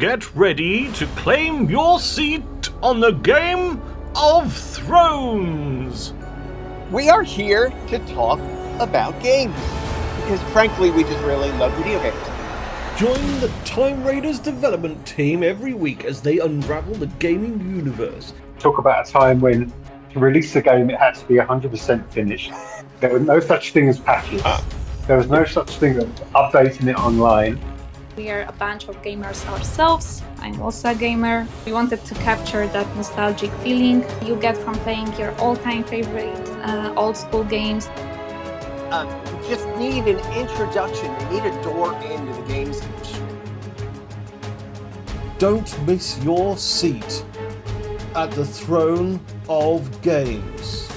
get ready to claim your seat on the Throne of Games. We are here to talk about games because, frankly, we just really love video games. Join the Time Raiders development team every week as they unravel the gaming universe. Talk about a time when to release a game it had to be 100% finished. There was no such thing as patches. Uh. There was no such thing as updating it online. We are a bunch of gamers ourselves. I'm also a gamer. We wanted to capture that nostalgic feeling you get from playing your all time favorite uh, old school games. Um, you just need an introduction, you need a door into the games industry. Don't miss your seat at the throne of games.